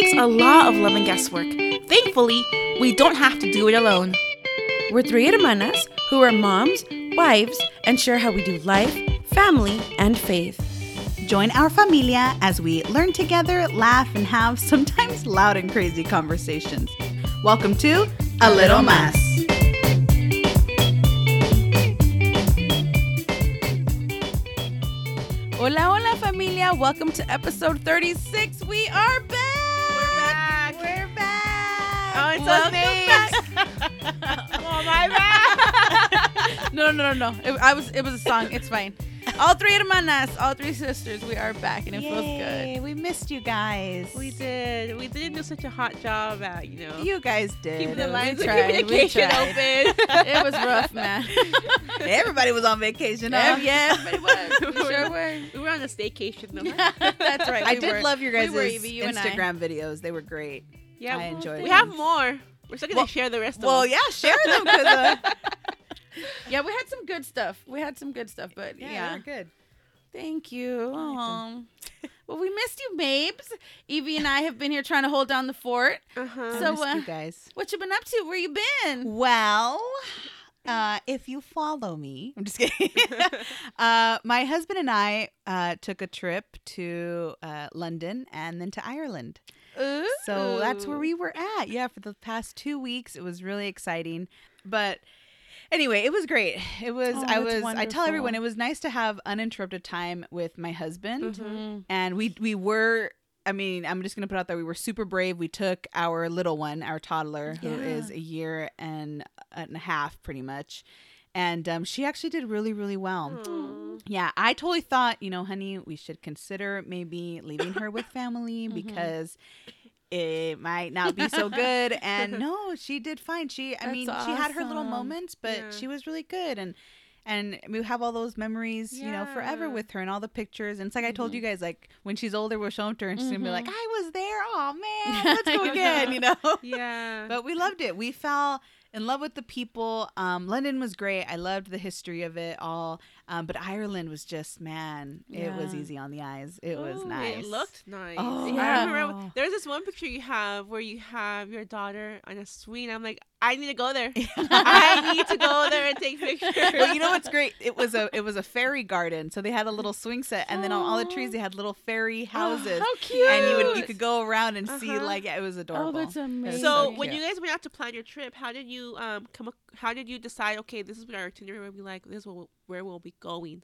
takes a lot of love and guesswork. Thankfully, we don't have to do it alone. We're three hermanas who are moms, wives, and share how we do life, family, and faith. Join our familia as we learn together, laugh, and have sometimes loud and crazy conversations. Welcome to A Little Mas. Hola, hola, familia. Welcome to episode 36. We are back. Oh, it's Welcome us, back. oh my bad. No, no, no, no. It, I was. It was a song. It's fine. All three hermanas, all three sisters. We are back, and it feels good. We missed you guys. we did. We didn't do such a hot job at you know You guys did. keeping the We lines of tried, we communication tried. open. It was rough, man. Everybody was on vacation. yeah, Huh? yeah, everybody was. We sure were. we were on a staycation though. That's right. I we did were. love your guys' We were, you. Instagram videos. They were great. Yeah, I enjoyed We it. have more. We're still gonna Well- share the rest of Well, them. yeah, share them because uh, Yeah, we had some good stuff. We had some good stuff, but yeah, yeah. they're good. Thank you. Aw. well, we missed you, babes. Evie and I have been here trying to hold down the fort. Uh-huh. So, I uh, you guys. What you been up to? Where you been? Well, uh, if you follow me, I'm just kidding. uh, my husband and I uh, took a trip to uh, London and then to Ireland. So that's where we were at. Yeah, for the past two weeks, it was really exciting. But anyway, it was great. It was. Oh, I was. I tell everyone it was nice to have uninterrupted time with my husband, Mhm. and we we were. I mean, I'm just gonna put out there. We were super brave. We took our little one, our toddler, who is a year and and a half, pretty much, and um, she actually did really, really well. Aw. Yeah, I totally thought, you know, honey, we should consider maybe leaving her with family Mhm. because it might not be so good. And no, she did fine. She, I That's mean, she had her little moments, but Yeah. she was really good. And and we have all those memories, you know, forever with her and all the pictures. And it's like I told you guys, like when she's older, we'll show them to her and she's gonna be like, Mhm. I was there. Oh man, let's go again, you know. Yeah. But we loved it. We fell in love with the people. Um, London was great. I loved the history of it all. Um, but Ireland was just man, it was easy on the eyes. It was nice. It looked nice. Oh. I Yeah. remember there's this one picture you have where you have your daughter on a swing. I'm like, I need to go there. I need to go there and take pictures. well, you know what's great? It was a it was a fairy garden. So they had a little swing set, and then on all the trees they had little fairy houses, How cute! and you would you could go around and see Uh-huh. like yeah, it was adorable. Oh, that's amazing. So so when cute. you guys went out to plan your trip, how did you um come? How did you decide? Okay, this is what our itinerary will be like. This is what, where we'll be going.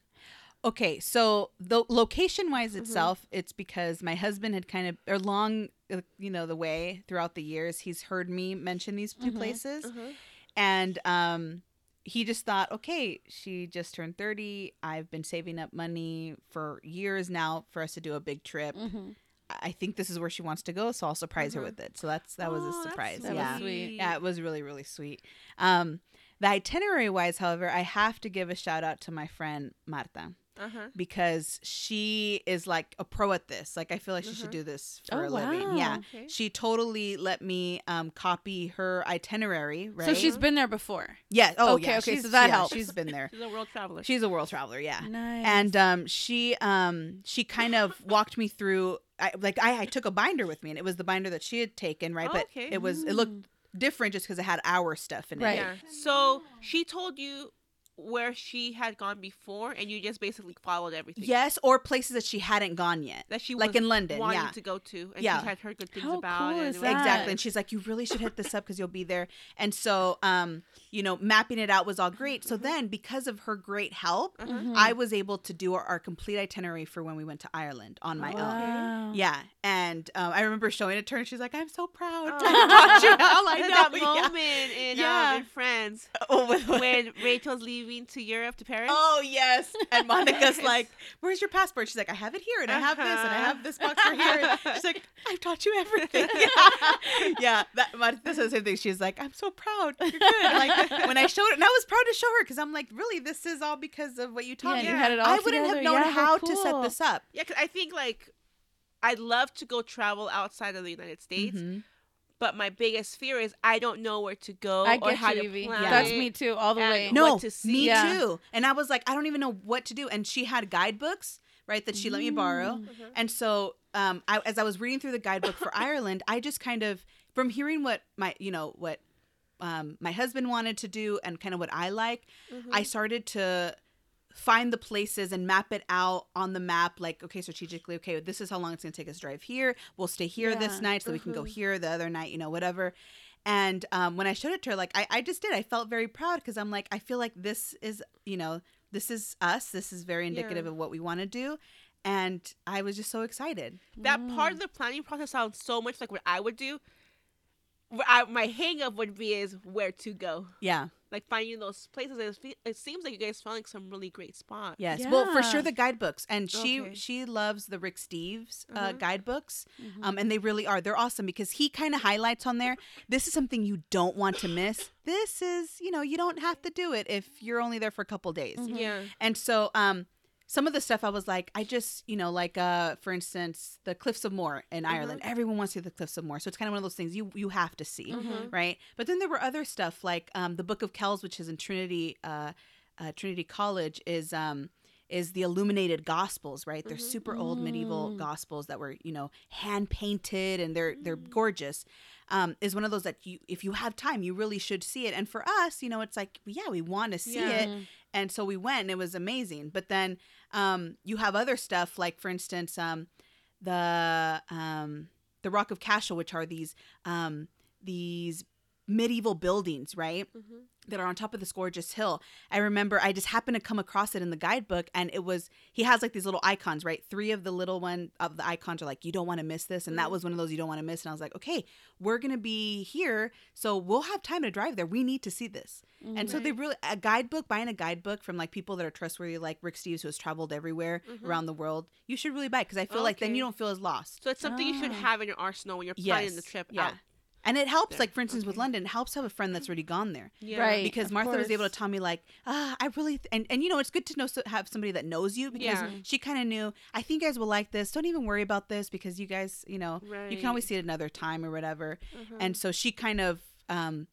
Okay, so the location wise Mm-hmm. itself, it's because my husband had kind of or long, uh, you know, the way throughout the years, he's heard me mention these 2 Mhm. places, Uh-huh. and um, he just thought, okay, she just turned thirty. I've been saving up money for years now for us to do a big trip. Mhm. I think this is where she wants to go, so I'll surprise her Mhm. with it. So that's that was Oh, a surprise. That was yeah. sweet. Yeah, it was really, really sweet. Um, the itinerary wise, however, I have to give a shout out to my friend Marta Uh-huh. because she is like a pro at this. Like I feel like she should Mhm. do this for Oh, a living. Yeah. Okay. She totally let me um, copy her itinerary, right? So she's been there before. yeah. Oh, Okay, yeah. okay, She's, so that yeah, helps. She's been there. She's a world traveler. She's a world traveler. Yeah. Nice. And um, she um, she kind of walked me through. I, like I, I took a binder with me, and it was the binder that she had taken, right? Oh, but okay. it was it looked different just because it had our stuff in it. Right. Yeah. So she told you where she had gone before, and you just basically followed everything. Yes, or places that she hadn't gone yet. That she like was in London, wanting yeah. to go to, and Yeah. she had heard good things How about. cool and is it that? Exactly. And she's like, you really should hit this up because you'll be there. And so, um, you know, mapping it out was all great. So then, because of her great help, Uh-huh. Mhm. I was able to do our, our complete itinerary for when we went to Ireland on my own. Yeah. And um, I remember showing it to her, and she's like, I'm so proud Oh. taught you all I And know. that Yeah. moment in, Yeah. um, in Friends Oh, with- when Rachel's leaving to Europe to Paris. Oh yes, and Monica's like, "Where's your passport?" She's like, "I have it here, and I have this, and I have this box right here." And She's like, "I've taught you everything." Yeah, yeah. That the same thing. She's like, "I'm so proud. You're good." Like when I showed it, and I was proud to show her because I'm like, "Really, this is all because of what you taught Yeah, me." you had it all I wouldn't have known Yeah, how how to set this up. Yeah, 'cause I think like I'd love to go travel outside of the United States, Mhm. but my biggest fear is I don't know where to go I or how you, to Evie. plan That's me too, all the and way. what No, to me see. Yeah. too. And I was like, I don't even know what to do. And she had guidebooks, right? That she let me borrow. Mm. And so, um, I, as I was reading through the guidebook for Ireland, I just kind of, from hearing what my, you know, what um, my husband wanted to do and kind of what I like, I started to find the places and map it out on the map like okay strategically okay this is how long it's going to take us to drive here we'll stay here this night so we can go here the other night you know whatever and um, when i showed it to her like i, I just did i felt very proud because i'm like i feel like this is you know this is us this is very indicative Yeah. of what we want to do and i was just so excited That part Mm. of the planning process sounds so much like what I would do. Where I, my hang up would be is where to go. yeah Like finding those places. It, fe- it seems like you guys found like some really great spots. Yes. Well, for sure the guidebooks, and she Okay. she loves the Rick Steves uh, Mhm. guidebooks, Mm-hmm. um, and they really are. They're awesome because he kind of highlights on there. This is something you don't want to miss. This is you know you don't have to do it if you're only there for a couple days. Mm-hmm. Yeah. And so um some of the stuff I was like, I just, you know, like uh for instance, the Cliffs of Moher in Ireland. Everyone wants to see the Cliffs of Moher. So it's kind of one of those things you you have to see. Mhm. Right? But then there were other stuff like um the Book of Kells, which is in Trinity uh, uh Trinity College is um is the illuminated gospels, right? They're super old medieval Mm. gospels that were, you know, hand painted and they're they're gorgeous. Um, is one of those that you if you have time, you really should see it. And for us, you know, it's like, yeah, we want to see Yeah. it and so we went and it was amazing. But then um you have other stuff like for instance um the um the rock of cashel which are these um these medieval buildings right Mhm. that are on top of this gorgeous hill i remember i just happened to come across it in the guidebook and it was he has like these little icons right three of the little one of the icons are like you don't want to miss this and that was one of those you don't want to miss and i was like okay we're gonna be here so we'll have time to drive there we need to see this and so they really a guidebook, buying a guidebook from like people that are trustworthy, like Rick Steves, who has traveled everywhere around the world. You should really buy it because I feel like then you don't feel as lost. So it's something you should Ah. have in your arsenal when you're planning the trip yeah. out. And it helps, there. like for instance, with London, it helps to have a friend that's already gone there Yeah. Right. because of Martha was able to tell me like, ah, I really th- and and you know it's good to know so, have somebody that knows you because Yeah. she kind of knew. I think you guys will like this. Don't even worry about this because you guys, you know, you can always see it another time or whatever. Uh-huh. And so she kind of um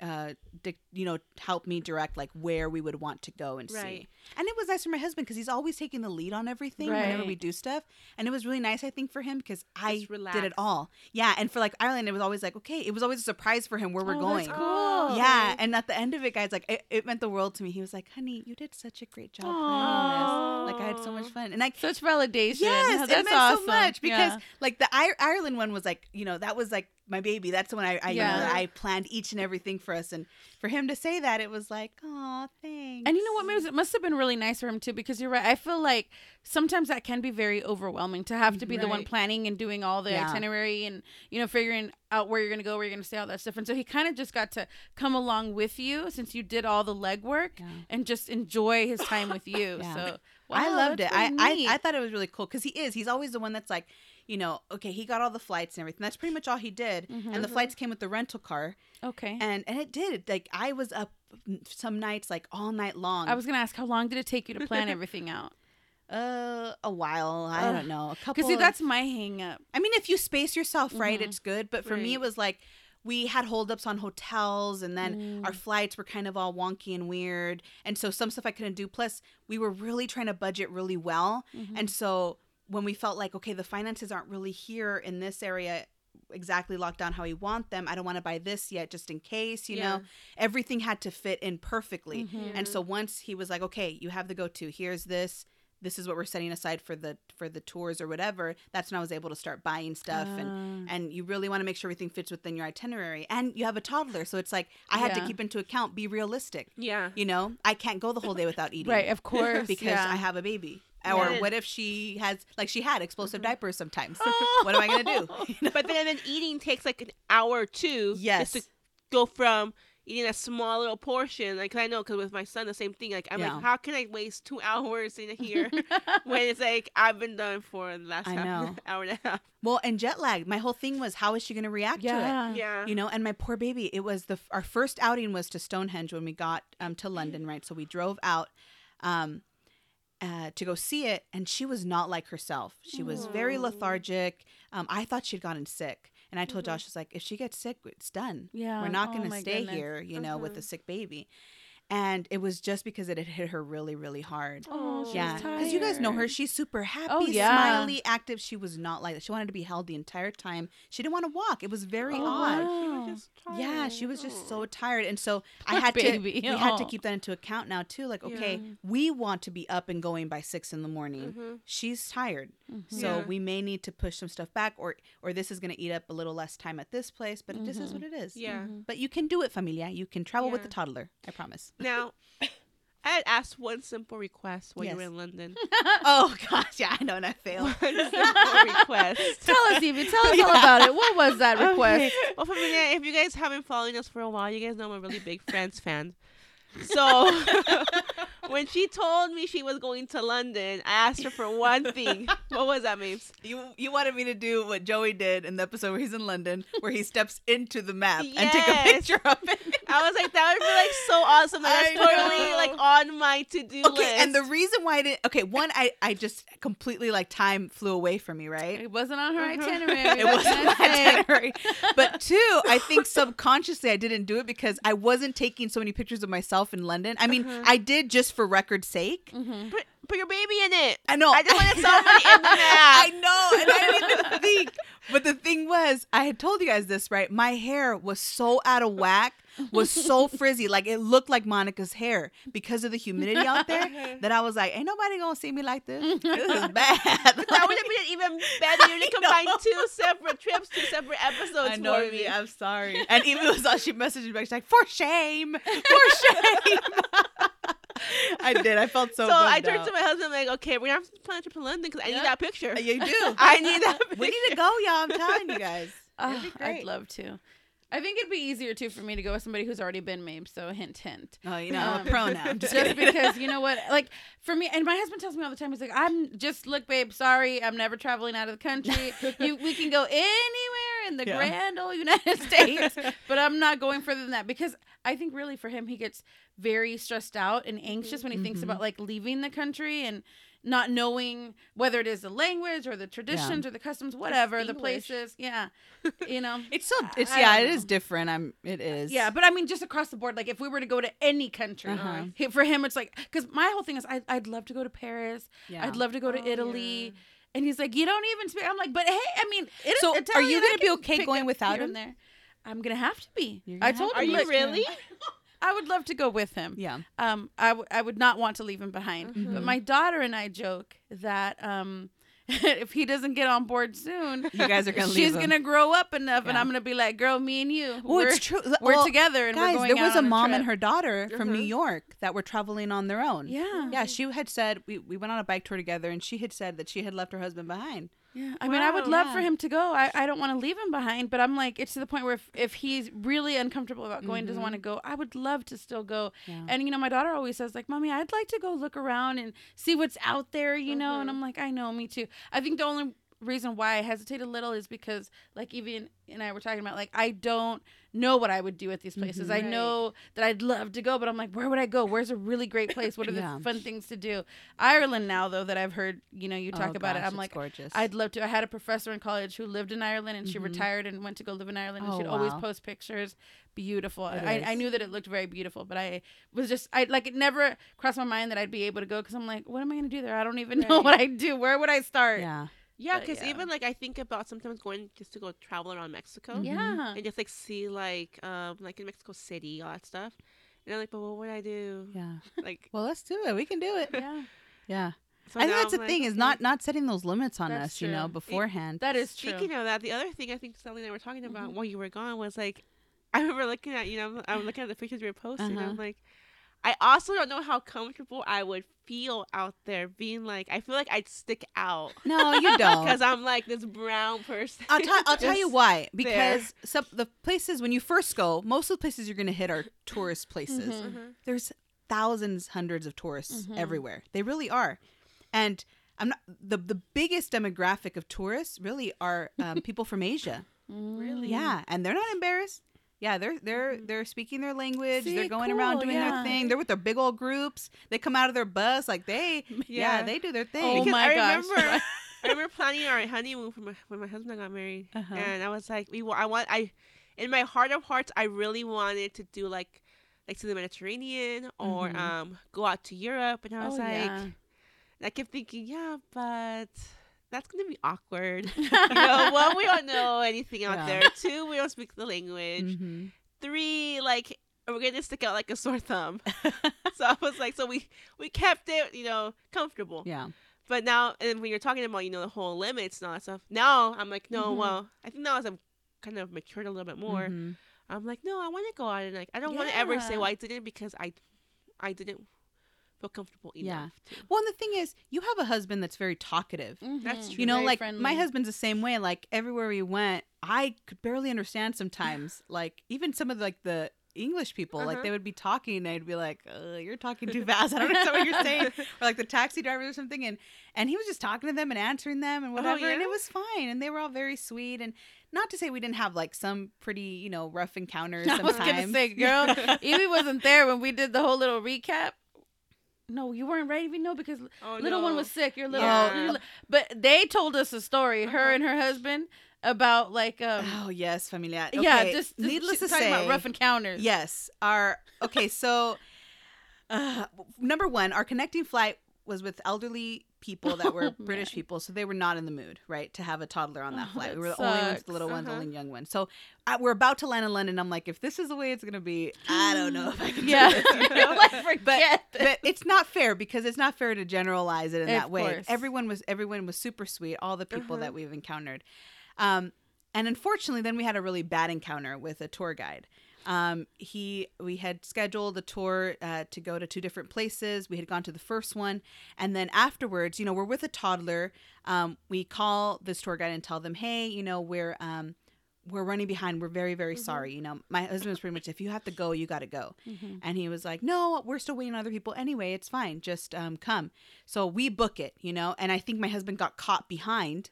uh dic- you know helped me direct like where we would want to go and see Right. And it was nice for my husband because he's always taking the lead on everything whenever we do stuff. And it was really nice i think for him because i did it all. yeah and for like ireland it was always like okay it was always a surprise for him where we're Oh, going. that's cool. yeah and at the end of it guys like it, it meant the world to me. He was like honey you did such a great job planning this like i had so much fun. And i Such validation. Yes, Oh, it meant awesome. so much because Yeah. like the I- Ireland one was like you know that was like my baby. That's when I I, you know, I planned each and everything for us, and for him to say that it was like, oh, thanks. And you know what? It must have been really nice for him too, because you're right. I feel like sometimes that can be very overwhelming to have to be the one planning and doing all the Yeah. itinerary and you know figuring out where you're gonna go, where you're gonna stay, all that stuff. And so he kind of just got to come along with you since you did all the legwork Yeah. and just enjoy his time with you. Yeah. So I loved it. that's I, I. I thought it was really cool because he is. He's always the one that's like, you know, okay, he got all the flights and everything. That's pretty much all he did. And the flights came with the rental car, okay. and and it did. Like I was up some nights like all night long. I was gonna ask how long did it take you to plan everything out? uh a while. I Ugh. don't know. A couple. Because see, that's my hang up. I mean, if you space yourself right, Mhm. it's good. But for me, it was like we had holdups on hotels, and then our flights were kind of all wonky and weird. And so some stuff I couldn't do. Plus, we were really trying to budget really well. And so when we felt like, okay, the finances aren't really here in this area exactly locked down how we want them. I don't want to buy this yet just in case, you Yeah. know. Everything had to fit in perfectly. Mhm. And so once he was like, "Okay, you have the go-to. Here's this. This is what we're setting aside for the for the tours or whatever." That's when I was able to start buying stuff and Ah. and you really want to make sure everything fits within your itinerary. And you have a toddler, so it's like I had to keep into account be realistic. Yeah. You know, I can't go the whole day without eating. right, of course, Because yeah. I have a baby. Yeah. Or what if she has like she had explosive Mm-hmm. diapers sometimes? Oh. what am I gonna do? You know? But then, then eating takes like an hour or two. Yes. Just to go from eating a small little portion. Like 'cause I know, because with my son, the same thing. Like I'm Yeah. like, how can I waste two hours in here when it's like I've been done for the last half know. hour and a half. Well, and jet lag. My whole thing was how is she gonna react to it? yeah. Yeah. you know and my poor baby it was the our first outing was to stonehenge when we got um to london right so we drove out um uh, to go see it and she was not like herself she was very lethargic um, i thought she'd gotten sick and i told Mhm. josh was like if she gets sick it's done Yeah. we're not Oh going to stay goodness. here you know with Mhm. a sick baby and it was just because it had hit her really, really hard. Oh, she yeah, because you guys know her. She's super happy, Oh, yeah. smiley, active. She was not like that. She wanted to be held the entire time. She didn't want to walk. It was very Oh, odd. wow. She was just Yeah, she was just so tired, and so I had baby. to. We had to Oh. keep that into account now too. Like, okay, Yeah. we want to be up and going by six in the morning. Mhm. She's tired, Mm-hmm. so Yeah. we may need to push some stuff back, or or this is going to eat up a little less time at this place. But this is what it is. Yeah. But you can do it, familia. You can travel with the toddler. I promise. Now, I had asked one simple request when you were in London. oh gosh, yeah, I know, and I failed. One simple request. Tell us, Evie. Tell us all about it. What was that request? Well, for me, if you guys haven't following us for a while, you guys know I'm a really big Friends fan. So when she told me she was going to London, I asked her for one thing. What was that, Mabes? You you wanted me to do what Joey did in the episode where he's in London, where he steps into the map and take a picture of it. I was like, that would be like so awesome. Like, I that's totally know. like on my to do list. Okay, and the reason why I didn't okay, one I I just completely like time flew away from me, right? It wasn't on her Mhm. itinerary. It wasn't can my itinerary. But two, I think subconsciously I didn't do it because I wasn't taking so many pictures of myself in London. I mean, Uh-huh. I did just for record's sake. Mhm. put, put your baby in it. I know. I just wanted somebody in the map. I know, and I didn't even think. But the thing was, I had told you guys this, right? My hair was so out of whack, was so frizzy, like it looked like Monica's hair because of the humidity out there. That I was like, ain't nobody gonna see me like this. This is bad. That would have been even better. You I combine two separate trips, two separate episodes I know, for me. I'm sorry. And even was all she messaged me back. She's like, "For shame, for shame." I did. I felt so. So, I turned out. to my husband like, okay, we're gonna have to plan a trip to London because I Yeah. need that picture. You do. I need that. Picture. we need to go, y'all. I'm telling you guys. It'd be Ah, great. I'd love to. I think it'd be easier too for me to go with somebody who's already been Mabe. So hint, hint. Oh, you know, I'm Um, a pro now. Just, Just because you know what, like for me, and my husband tells me all the time, he's like, "I'm just look, babe. Sorry, I'm never traveling out of the country. you, we can go anywhere in the Yeah. grand old United States, but I'm not going further than that because I think really for him, he gets very stressed out and anxious when he thinks Mhm. about like leaving the country and not knowing whether it is the language or the traditions or the customs, whatever the places. Yeah, you know. It's so. It's I yeah. don't It is different. I'm. It is. Yeah, but I mean, just across the board, like if we were to go to any country, Uh-huh. he- for him, it's like because my whole thing is I, I'd love to go to Paris, Yeah. I'd love to go to Oh, Italy, yeah. and he's like, you don't even speak. I'm like, but hey, I mean, it, So, are you gonna be okay going without him? There. I'm gonna have to be. I told have Are him, you look, really? I would love to go with him. Yeah. Um, I, w- I would not want to leave him behind. Mm-hmm. But my daughter and I joke that um, if he doesn't get on board soon, You guys are gonna she's gonna grow up enough, and I'm gonna be like, girl, me and you, Well, we're, it's true. we're Well, together, and Guys, we're going there was a mom and her daughter from New Uh-huh. York that were traveling on their own. Yeah. Yeah, she had said we, we went on a bike tour together, and she had said that she had left her husband behind. Yeah, I mean, I would Wow. love for him to go. I, I don't want to leave him behind, but I'm like, it's to the point where if, if he's really uncomfortable about going, doesn't want to mm-hmm. go, I would love to still go. Yeah. And you know, my daughter always says like, "Mommy, I'd like to go look around and see what's out there," you uh-huh. know. And I'm like, "I know, me too." I think the only reason why I hesitate a little is because, like, even and I were talking about, like, I don't know what I would do at these places. I Right. know that I'd love to go, but I'm like, where would I go? Where's a really great place? What are the fun things to do? Ireland now, though, that I've heard, you know, you talk Oh, about it, I'm like, gorgeous. I'd love to. I had a professor in college who lived in Ireland and she Mhm. retired and went to go live in Ireland and Oh, she'd always post pictures. Beautiful. I, I knew that it looked very beautiful, but I was just, I like, it never crossed my mind that I'd be able to go because I'm like, what am I going to do there? I don't even know what I do. Where would I start? yeah. Yeah, because yeah. even like I think about sometimes going just to go travel around Mexico Yeah. and just like see like um like in Mexico City all that stuff, and I'm like, but what would I do? Yeah. Like, Well, let's do it. We can do it. Yeah. Yeah. so I think that's I'm the like, thing is not not setting those limits on That's us, you know, true. beforehand. That is true. Speaking of that, the other thing I think something that we're talking Mm-hmm. about while you were gone was like, I remember looking at you know I'm looking at the pictures you were posting. Uh-huh. I'm like, I also don't know how comfortable I would feel out there being like I feel like I'd stick out no, you don't. because I'm like this brown person. I'll, tell I'll tell you why. Because some the places when you first go, most of the places you're going to hit are tourist places. Mhm. Mhm. There's thousands, hundreds of tourists Mhm. everywhere. They really are, and I'm not the the biggest demographic of tourists. Really are um, people from Asia. Really? Yeah, and they're not embarrassed. Yeah, they're they're they're speaking their language. See, they're going around doing yeah. their thing. They're with their big old groups. They come out of their bus like they yeah, Yeah. they do their Oh thing. Because my I gosh. remember, I remember planning our honeymoon for my, when my husband and I got married, Uh-huh. and I was like, we, I want, I, in my heart of hearts, I really wanted to do like like to the Mediterranean or Mhm. um go out to Europe. And I was Oh, like, yeah. and I kept thinking, yeah, but that's gonna be awkward. you know, one, we don't know anything out Yeah. there. Two, we don't speak the language. Mhm. Three, like we're gonna stick out like a sore thumb. so I was like, so we we kept it, you know, comfortable. Yeah. But now, and when you're talking about, you know, the whole limits and all that stuff, now I'm like, no, Mhm. well, I think now as I'm kind of matured a little bit more, Mhm. I'm like, no, I want to go out and like, I don't want to ever say, Yeah. well, I didn't because I, I didn't feel comfortable Yeah. enough. To. Well, and the thing is, you have a husband that's very talkative. That's Mhm. true. You know, Very like friendly. my husband's the same way. Like everywhere we went, I could barely understand sometimes. like even some of like the English people, like Uh-huh. they would be talking, and I'd be like, "You're talking too fast. I don't understand what you're saying." Or like the taxi drivers or something, and and he was just talking to them and answering them and whatever, and Oh, yeah? it was fine. And they were all very sweet. And not to say we didn't have like some pretty, you know, rough encounters. I was sometimes. gonna say, girl, Evie wasn't there when we did the whole little recap. No, you weren't ready. Evie. No, because Oh, little one was sick. Your little, Yeah. your li- but they told us a story. Her Uh-huh. and her husband about like um, Oh yes, familiar. yeah, just, just needless to say, about rough encounters. Yes. Our okay, so uh, number one, our connecting flight was with elderly people that were Oh, British man. people, so they were not in the mood, right, to have a toddler on that Oh, flight. that we were the only ones, the little ones, Uh-huh. only young ones. So uh, we're about to land in London. I'm like, if this is the way it's gonna be, I don't know if I can. do Yeah, this, you know? like this. but it's not fair because it's not fair to generalize it in Of that way. course. Everyone was everyone was super sweet. All the people Uh-huh. that we've encountered, um, and unfortunately, then we had a really bad encounter with a tour guide. Um, he we had scheduled a tour uh, to go to two different places. We had gone to the first one, and then afterwards, you know, we're with a toddler. Um, we call this tour guide and tell them, hey, you know, we're um, we're running behind. We're very very sorry. You know, my husband was pretty much, if you have to go, you got to go. Mhm. And he was like, No, we're still waiting on other people anyway. It's fine. Just um, come. So we book it, you know? And I think my husband got caught behind.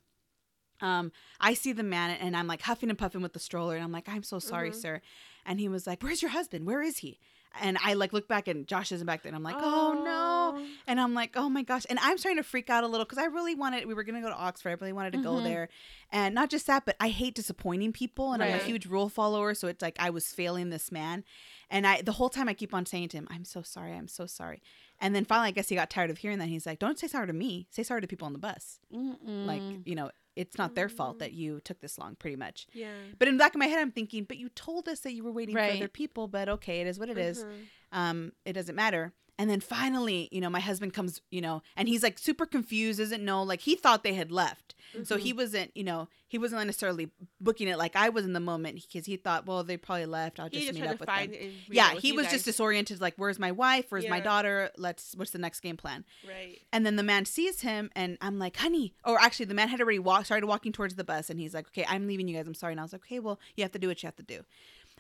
Um, I see the man and I'm like huffing and puffing with the stroller. And I'm like, I'm so sorry, Mhm. sir. And he was like, Where's your husband? Where is he? And I like look back and Josh isn't back there. And I'm like, Oh no. And I'm like, oh my gosh. And I'm starting to freak out a little because I really wanted, we were going to go to Oxford. I really wanted to go Mhm. there. And not just that, but I hate disappointing people. And I'm a huge rule follower. So it's like I was failing this man. And I, the whole time I keep on saying to him, I'm so sorry. I'm so sorry. And then finally, I guess he got tired of hearing that. He's like, don't say sorry to me. Say sorry to people on the bus. Like, Mm-mm. you know, it's not their fault Mm. that you took this long, pretty much. Yeah. But in the back of my head, I'm thinking, but you told us that you were waiting for other people. But okay, it is what it is Mhm. Um it doesn't matter. And then finally you know my husband comes you know and he's like super confused doesn't know like he thought they had left. So he wasn't you know he wasn't necessarily booking it like i was in the moment because he thought well they probably left i'll just just meet up with them. and yeah he was just disoriented like where's my wife? Where's my daughter? Let's what's the next game plan? Right. and then the man sees him and i'm like honey or actually the man had already walked started walking towards the bus and he's like okay i'm leaving you guys i'm sorry. And i was like okay well you have to do what you have to do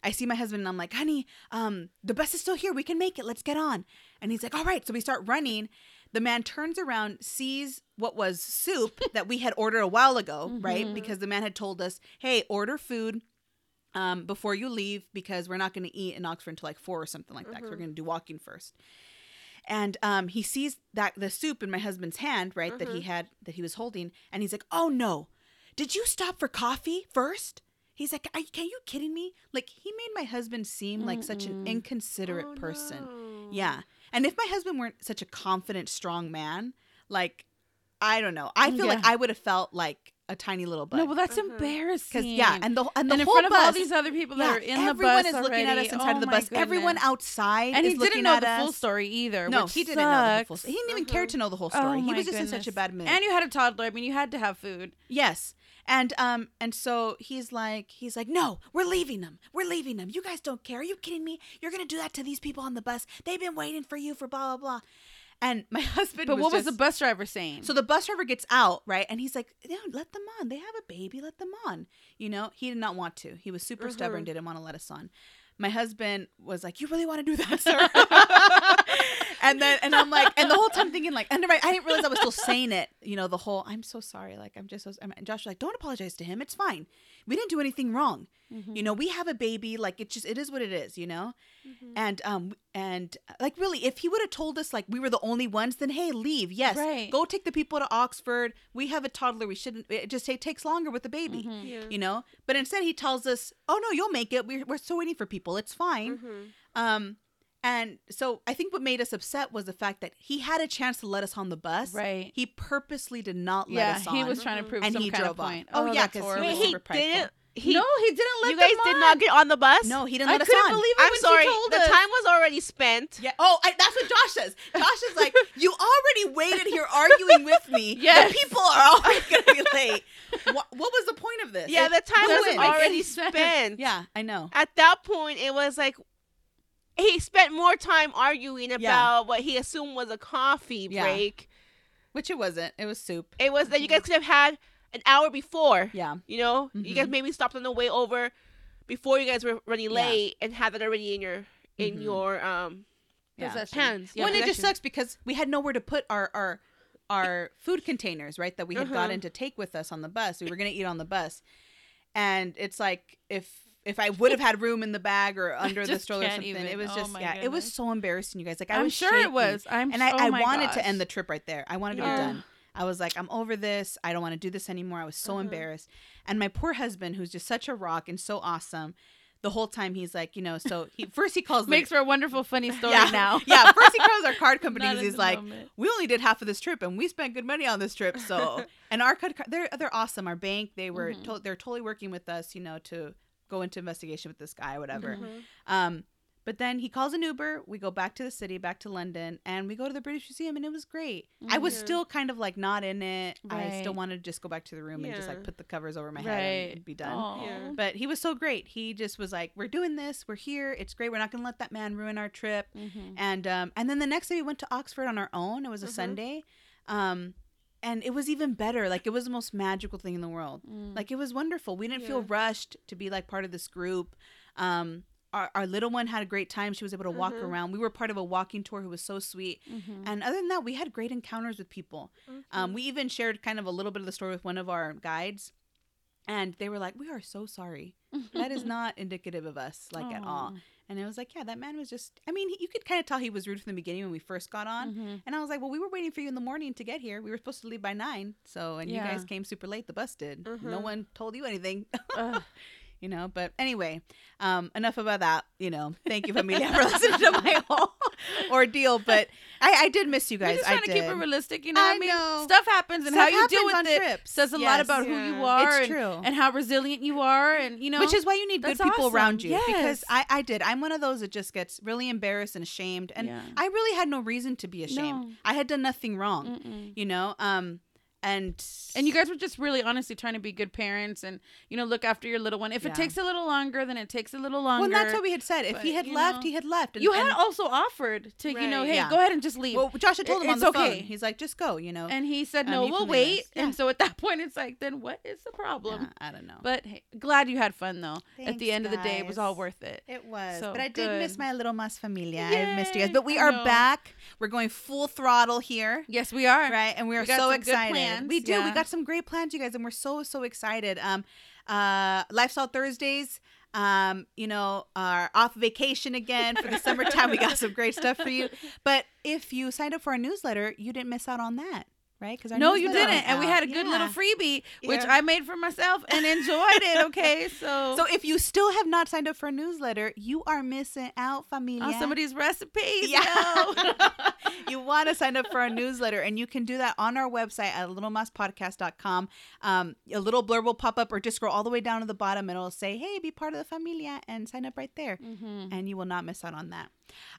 I see my husband and I'm like, honey, um, the bus is still here. We can make it. Let's get on. And he's like, all right. So we start running. The man turns around, sees what was soup that we had ordered a while ago, right? Mhm. Because the man had told us, hey, order food um, before you leave because we're not going to eat in Oxford until like four or something like that. 'cause we're going to do walking first. And um, he sees that the soup in my husband's hand, right, that he Mhm. had that he was holding, and he's like, "Oh no, did you stop for coffee first? He's like, are, you- you kidding me?" Like he made my husband seem like such an inconsiderate Oh, person. no. Yeah, and if my husband weren't such a confident, strong man, like I don't know, I feel like I would have felt like a tiny little bug. no, well, that's Uh-huh. embarrassing. because yeah, and the and the and in whole front of bus, all these other people that yeah, are in the bus, everyone bus is looking at us inside Oh of the my bus. Everyone outside and he looking didn't know the us. full story either. No, which he didn't know the full story. He didn't even care to know the whole Oh story. he was just in such a bad mood. And you had a toddler. I mean, you had to have food. Yes. And um and so he's like he's like no we're leaving them. We're leaving them. You guys don't care. Are you kidding me? You're gonna do that to these people on the bus. They've been waiting for you for blah blah blah. And my husband But was what was the bus driver saying? so the bus driver gets out right? And he's like yeah, let them on. They have a baby. Let them on. You know he did not want to. He was super stubborn Mhm. didn't want to let us on. My husband was like you really want to do that sir and then and i'm like and the whole time thinking like and I I didn't realize i was still saying it you know the whole i'm so sorry like i'm just so and josh was like don't apologize to him it's fine we didn't do anything wrong Mhm. you know we have a baby like it just it is what it is you know Mhm. and um and like really if he would have told us like we were the only ones then hey leave yes Right. go take the people to oxford we have a toddler we shouldn't it just it takes longer with the baby Mhm. Yeah. you know but instead he tells us oh no you'll make it we're, we're still waiting for people it's fine Mhm. um And so I think what made us upset was the fact that he had a chance to let us on the bus. Right. He purposely did not let yeah, us on. he was trying to prove And some he kind of drove off. point. Oh, oh yeah, that's 'cause he horrible. was Wait, he didn't. He, no, he didn't let you guys did not get on the bus. No, he didn't I let us couldn't on. believe it I'm when sorry. Told The us. time was already spent. Yeah. Oh, I, that's what Josh says. Josh is like, you already waited here arguing with me. Yeah. People are always going to be late. What, what was the point of this? Yeah, It- the time was already spent. Yeah, I know. At that point, it was like he spent more time arguing Yeah. about what he assumed was a coffee Yeah. break. Which it wasn't. It was soup. It was that you guys could have had an hour before. Yeah. You know, you guys Mhm. maybe stopped on the way over before you guys were running Yeah. late and had that already in your in Mhm. your um Yeah. Possession. hands. Yeah, well, and it just sucks because we had nowhere to put our our our food containers, right? That we had Uh-huh. gotten to take with us on the bus. We were gonna eat on the bus, and it's like if if I would have had room in the bag or under the stroller or something, even. it was Oh just yeah, it was so embarrassing, you guys. Like I I'm was sure it was. I'm and I, oh I wanted to end the trip right there. I wanted to Yeah. be done. I was like, I'm over this. I don't want to do this anymore. I was so Uh-huh. embarrassed. And my poor husband, who's just such a rock and so awesome, the whole time he's like, you know, so he first he calls Makes for a wonderful, funny story yeah, now. yeah. First he calls our card company Not because in he's like, moment. we only did half of this trip and we spent good money on this trip. So and our card, they're they're awesome. Our bank, they were Mhm. to- they're totally working with us, you know, to go into investigation with this guy, or whatever. Mhm. Um, but then he calls an Uber. We go back to the city, back to London, and we go to the British Museum, and it was great. I was Mhm. still kind of like not in it. I still wanted to just go back to the room and just like put the covers over my head and be done. Yeah. But he was so great. He just was like, "We're doing this. We're here. It's great. We're not going to let that man ruin our trip." Mhm. And um, and then the next day we went to Oxford on our own. It was a Mhm. Sunday, um, and it was even better. Like it was the most magical thing in the world. Mm. Like it was wonderful. We didn't feel rushed to be like part of this group. Um, our, our little one had a great time. She was able to walk Mhm. around. We were part of a walking tour who was so sweet. Mhm. And other than that, we had great encounters with people. Um, we even shared kind of a little bit of the story with one of our guides, and they were like, "We are so sorry. That is not indicative of us, like at all." And I was like, "Yeah, that man was just. I mean, he, you could kind of tell he was rude from the beginning when we first got on." Mhm. And I was like, "Well, we were waiting for you in the morning to get here. We were supposed to leave by nine, so and you guys came super late. The bus did. No Mhm. one told you anything." You know but anyway um enough about that you know thank you familia for listening to my whole ordeal but i i did miss you We're guys just i trying to did keep it realistic, you know. I I, mean, know. stuff happens, and Stuff how you deal with it trips. says a Yes. lot about who you are It's and, true. and how resilient you are, and you know, which is why you need good people around awesome. you because I, I did i'm one of those that just gets really embarrassed and ashamed and Yeah. i really had no reason to be ashamed No. i had done nothing wrong Mm-mm. you know um and And you guys were just really honestly trying to be good parents and you know look after your little one. If Yeah. it takes a little longer, then it takes a little longer. well that's what we had said if he had left know, he had left and, you had and- also offered to you know, hey, Yeah. go ahead and just leave. well josh had told him on It's the okay. phone he's like just go you know and he said, Um, no, you we'll wait. Yeah. And so at that point, it's like, then what is the problem? I don't know But hey, glad you had fun though. at the end of the day, it was all worth it. It was, So but I did miss my little mas familia. I missed you guys, but we I are know. back. We're going full throttle here, Yes, we are. right? And we are We so excited. Plans, We do. We got some great plans, you guys, and we're so so excited. Um, uh, lifestyle Thursdays. Um, you know, are off vacation again for the summertime. we got some great stuff for you. But if you signed up for our newsletter, you didn't miss out on that, right? Because No, you didn't. And we had a good little freebie, which Yeah. I made for myself and enjoyed it. Okay, so So if you still have not signed up for a newsletter, you are missing out, familia. on some of these recipes, Yeah. yo. you want to sign up for our newsletter, and you can do that on our website at littlemaspodcast.com. Um, a little blurb will pop up, or just scroll all the way down to the bottom, and it'll say, Hey, be part of the familia, and sign up right there. Mhm. And you will not miss out on that.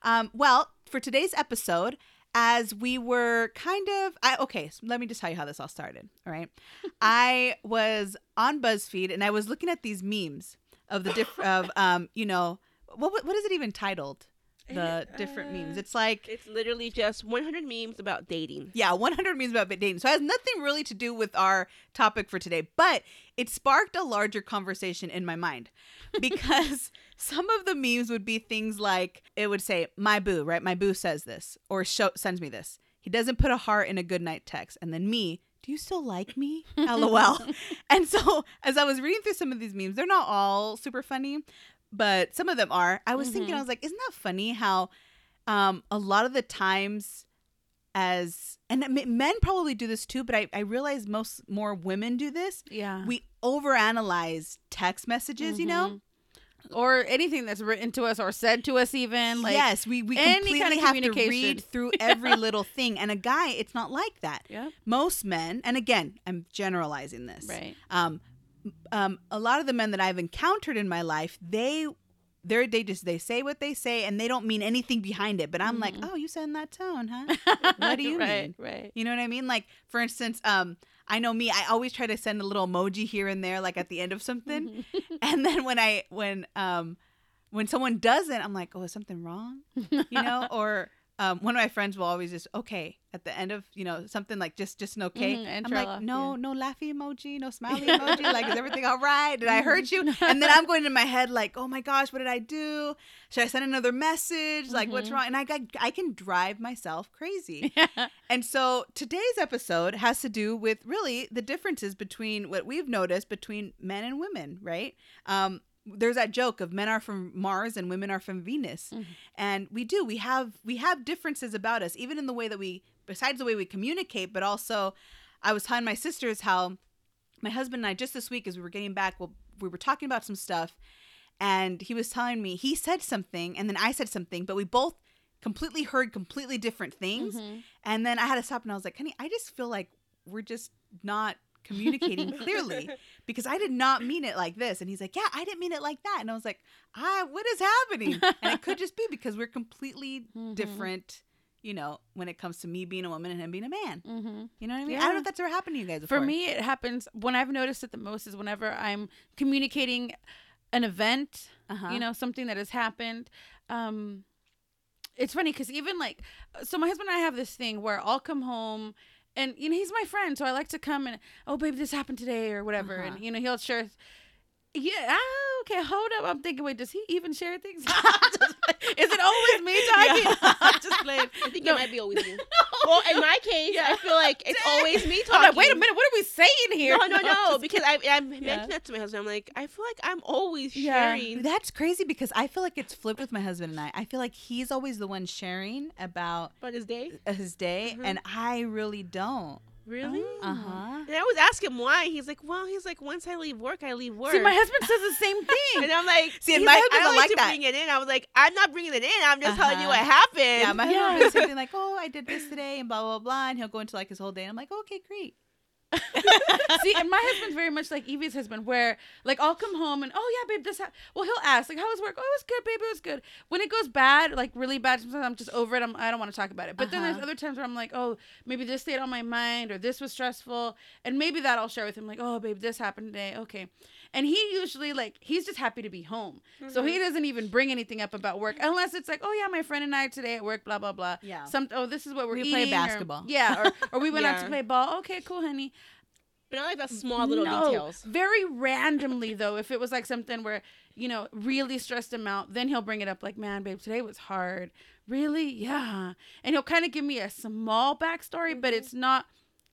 Um, well, for today's episode, as we were kind of I, okay so let me just tell you how this all started all right? I was on buzzfeed and i was looking at these memes of the diff of um you know what what is it even titled the different memes Uh, it's like It's literally just 100 memes about dating. yeah, 100 memes about dating. So it has nothing really to do with our topic for today, but it sparked a larger conversation in my mind because some of the memes would be things like it would say, "My boo," right? My boo says this or show, sends me this. He doesn't put a heart in a good night text, and then me. Do you still like me? LOL. and so, as I was reading through some of these memes, they're not all super funny, but some of them are. I was thinking, Mhm. I was like, isn't that funny how um, a lot of the times as and men probably do this too but I, I realize most more women do this Yeah. we overanalyze text messages you know or anything that's written to us or said to us even like yes, we we completely kind of have to read through every little thing. And a guy, it's not like that. yeah Most men, and again, I'm generalizing this. right Um, um, a lot of the men that I've encountered in my life, they. They're, they just they say what they say and they don't mean anything behind it but i'm like Mhm. oh you said in that tone huh What do you right mean? right You know what I mean? Like for instance, um, I know me. I always try to send a little emoji here and there, like at the end of something. and then when I when um when someone doesn't, I'm like, oh, is something wrong? You know? or um, one of my friends will always just okay at the end of you know something like just just an okay. Mhm, and I'm like, no, yeah. no laughy emoji, no smiley emoji. like, is everything all right? Did I hurt you? And then I'm going in my head like, oh my gosh, what did I do? Should I send another message? Like, what's Mhm. wrong? And I got I can drive myself crazy. yeah. And so today's episode has to do with really the differences between what we've noticed between men and women, right? Um, there's that joke of men are from Mars and women are from Venus, Mhm. and we do we have we have differences about us, even in the way that we, besides the way we communicate, but also, I was telling my sisters how my husband and I just this week as we were getting back, well, we were talking about some stuff, and he was telling me he said something and then I said something, but we both completely heard completely different things. Mhm. And then I had to stop and I was like, honey, I just feel like we're just not communicating clearly because I did not mean it like this. And he's like, yeah, I didn't mean it like that. And I was like, ah, what is happening? And it could just be because we're completely Mhm. different, you know, when it comes to me being a woman and him being a man. Mhm. You know what I mean? I don't know if that's ever happened to you guys For me, it happens when I've noticed it the most is whenever I'm communicating an event, uh-huh. you know, something that has happened. Um, it's funny because even like, so my husband and I have this thing where I'll come home and, you know, he's my friend. So I like to come and, oh, babe, this happened today or whatever. Uh-huh. And, you know, he'll share. Yeah, ah, okay, hold up. I'm thinking, wait, does he even share things? Is it always me talking? I'm just playing. I think No. it might be always you. Well, in my case, I feel like it's always me talking. I'm like, wait a minute, what are we saying here? No, no, I'm no. Because I, I mentioned Yeah. that to my husband. I'm like, I feel like I'm always Yeah. sharing. That's crazy because I feel like it's flipped with my husband and I. I feel like he's always the one sharing about About his day. his day, Mhm. and I really don't. Really? Oh. Uh huh. And I always ask him why. He's like, well, he's like, once I leave work, I leave work. See, my husband says the same thing. and I'm like, See, and he's my like, husband I don't don't like, like to that. bring it in. I was like, I'm not bringing it in. I'm just telling you what Uh-huh. happened. Yeah, my Yeah. husband will say something like, "Oh, I did this today," and blah blah blah, and he'll go into like his whole day. And I'm like, "Okay, great." See, and my husband's very much like Evie's husband, where like I'll come home and oh yeah, babe, this. Ha-. Well, he'll ask like, how was work? Oh, it was good, babe. It was good. When it goes bad, like really bad, sometimes I'm just over it. I'm, I don't want to talk about it. But then there's Uh-huh. other times where I'm like, oh, maybe this stayed on my mind or this was stressful, and maybe that I'll share with him. Like, oh, babe, this happened today. Okay, and he usually like he's just happy to be home, so Mm-hmm. he doesn't even bring anything up about work unless it's like, oh yeah, my friend and I today at work, blah blah blah. Yeah. Some oh this is what we're We eating. play or- basketball. yeah, or, or we went out to play ball. Okay, cool, honey. But not like the small little No, details. Very randomly though, if it was like something where, you know, really stressed him out, then he'll bring it up like, Man, babe, today was hard. Really? Yeah. And he'll kind of give me a small backstory, but Mm-hmm. it's not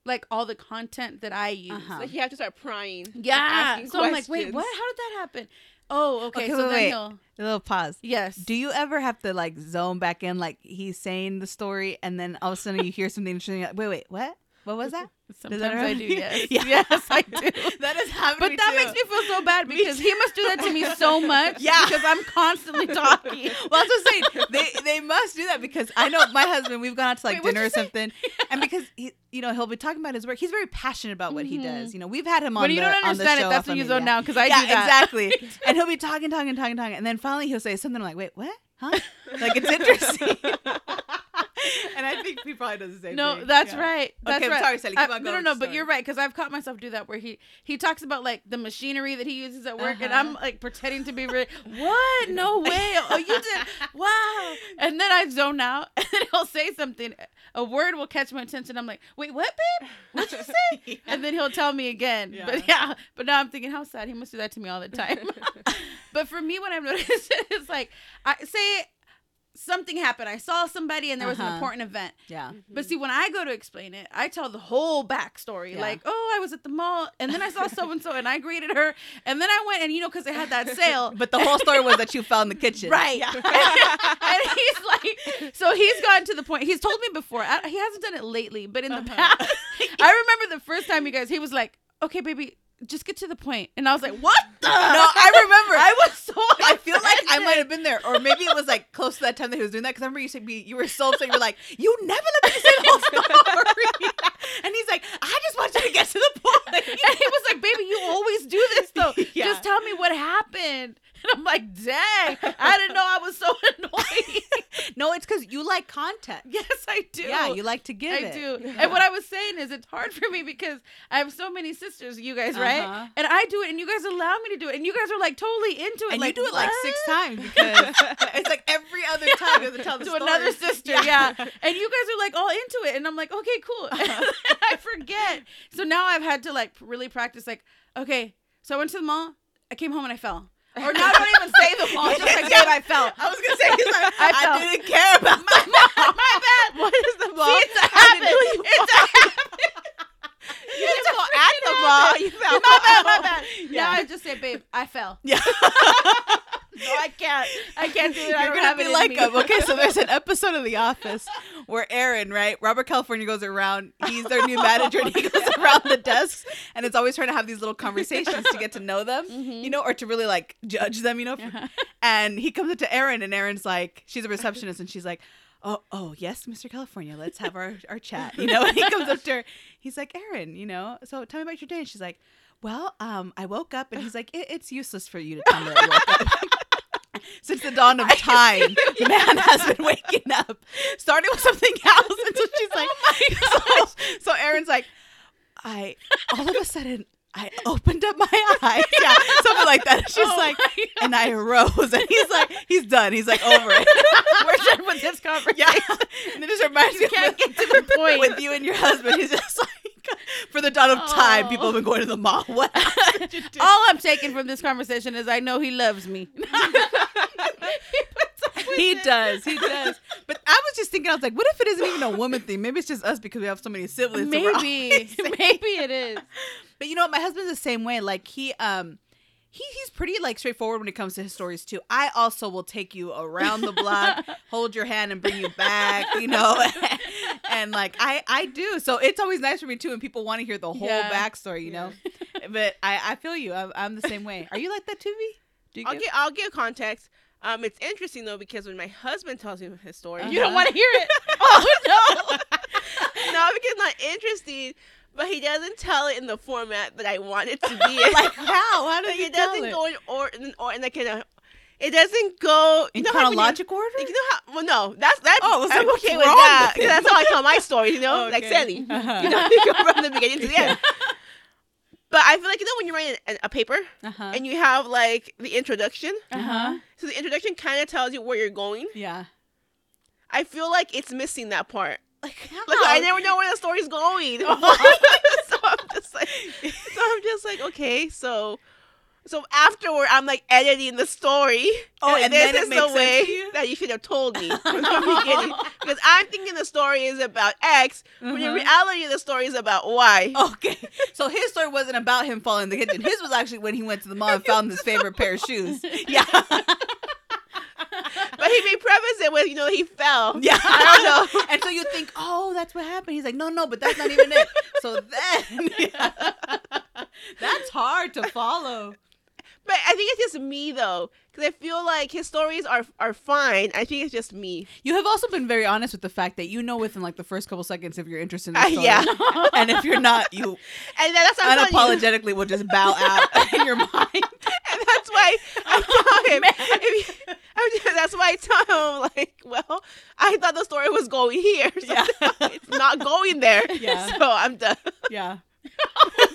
like all the content that I use. Uh-huh. Like you have to start prying. Yeah. asking So I'm like, wait, what? How did that happen? Oh, okay. Okay, so wait, then wait. he'll A little pause. Yes. Do you ever have to like zone back in, like he's saying the story, and then all of a sudden you hear something interesting? Like, wait, wait, what? What was that? Sometimes that I do, yes. Yeah. Yes, I do. that is happening. But that too. makes me feel so bad because he must do that to me so much. Yeah. Because I'm constantly talking. Well, I was just saying they they must do that because I know my husband. We've gone out to like Wait, dinner or something, and because he, you know, he'll be talking about his work. He's very passionate about what he Mhm. does. You know, we've had him on When you the don't understand it, that's when you zone yeah. because I yeah, do that. exactly. and he'll be talking, talking, talking, talking, and then finally he'll say something like, "Wait, what? Huh?" like it's interesting. and I think he probably does the same No, thing. that's Yeah. right. That's Okay, I'm sorry, Sally, keep I- on no, going no, no. with But you're right because I've caught myself do that where he he talks about like the machinery that he uses at work, and Uh-huh. I'm like pretending to be really what? No way! Oh, you did wow! And then I zone out, and he'll say something. A word will catch my attention. I'm like, wait, what, babe? What'd you say? And then he'll tell me again. Yeah. But yeah, but now I'm thinking, how sad. He must do that to me all the time. but for me, what I've noticed is like, I say something happened. I saw somebody, and there was an Uh-huh. important event. yeah. But see, when I go to explain it, I tell the whole backstory. Yeah. Like, oh, I was at the mall, and then I saw so and so, and I greeted her, and then I went, and you know, because they had that sale. But the whole story was that you fell in the kitchen. Right. Yeah. and he's like, so he's gotten to the point. He's told me before. I, he hasn't done it lately, but in the Uh-huh. past, I remember the first time you guys. He was like, "Okay, baby, just get to the point. And I was like, what the? No, I remember. I was so. I feel like I might have been there, or maybe it was like close to that time that he was doing that. Because I remember you said you were so upset. You were like, "You never let me say the whole story," and he's like, "I just want you to get to the point." And he was like, baby, you always do this though. Yeah. Just tell me what happened. And I'm like, dang, I didn't know I was so annoying. no, it's because you like context. yes, I do. Yeah, you like to give I it. do. And what I was saying is it's hard for me because I have so many sisters, you guys, right? Uh-huh. And I do it and you guys allow me to do it. And you guys are like totally into it. And like, you do it like six times because it's like every other time you have to tell the to story. another sister, yeah. And you guys are like all into it, and I'm like, okay, cool. and I forget. So now I've had to like really practice. Like, okay, so I went to the mall. I came home and I fell. Or now I don't even say the mall. Just like, babe, I fell. I was gonna say, like, I I, didn't care about my bad. My bad. What is the ball? See. It's a habit. You didn't fall at the ball. You fell. My bad. My bad. Yeah. Now I just say, babe, I fell. Yeah. No, I can't. I can't do it. I You're don't gonna be like him. Okay, so there's an episode of The Office where Erin, right, Robert California goes around. He's their new manager, and he goes around the desks, and it's always trying to have these little conversations to get to know them, mm-hmm. you know, or to really like judge them, you know. Uh-huh. And he comes up to Erin, and Erin's like, she's a receptionist, and she's like. Oh, oh yes, Mr. California. Let's have our, our chat. You know, and he comes up to her. He's like, Erin, you know, so tell me about your day. And she's like, Well, um, I woke up, and he's like, it, It's useless for you to tell me that you woke up. Since the dawn of time, man has been waking up, starting with something else. And so she's like, so, so Erin's like, I all of a sudden I opened up my eyes, yeah, something like that. She's Oh like, and I arose, and he's like, he's done. He's like over it. We're done with this conversation. yeah, and it just reminds me of can't with- get to the point. with you and your husband. He's just like, for the dawn of time, Oh. people have been going to the mall. What else did you do? All I'm taking from this conversation is I know he loves me. He does. He does. But I was just thinking, I was like, what if it isn't even a woman thing? Maybe it's just us because we have so many siblings. Maybe, maybe it is. But you know what? My husband's the same way. Like he um he he's pretty like straightforward when it comes to his stories too. I also will take you around the block, hold your hand and bring you back, you know. and like I I do. So it's always nice for me too when people want to hear the whole Yeah. backstory, you know. but I I feel you. I'm, I'm the same way. Are you like that too, V? Do you I'll give- give I'll give context. Um, it's interesting though because when my husband tells me his story, You don't Uh-huh. want to hear it. Oh no! no, because it's not interesting, but he doesn't tell it in the format that I want it to be. in. like how? How do Like, you it tell doesn't it? go in or in or in like in a. It doesn't go in you know how when you- chronological order? You know how? Well, no, that's that. Oh, I'm like, okay with that. with? That's how I tell my story. You know, like Okay. Sally. Uh-huh. You know, you go from the beginning to the end. But I feel like you know when you're writing a, a paper Uh-huh. and you have like the introduction. Uh-huh. So the introduction kind of tells you where you're going. Yeah. I feel like it's missing that part. Like how? Like I never know where the story's going. So I'm just like, so I'm just like, okay, so, so afterward, I'm like editing the story. Oh, and this then it is the way you? that you should have told me from the beginning, because I'm thinking the story is about X, when in Uh-huh. reality the story is about Y. Okay. So his story wasn't about him falling in the kitchen. His was actually when he went to the mall and found his favorite pair of shoes. Yeah. But he may preface it with, you know, he fell. Yeah. I don't know. And so you think, oh, that's what happened. He's like, no, no, but that's not even it. So then, that's hard to follow. But I think it's just me though, because I feel like his stories are are fine. I think it's just me. You have also been very honest with the fact that you know within like the first couple seconds if you're interested in the Uh, yeah. And if you're not, you And that's what I'm telling you. unapologetically will just bow out in your mind. And that's why I tell him. you- mean, that's why I tell him, like, well, I thought the story was going here. So Yeah. it's not going there. Yeah. So I'm done. Yeah.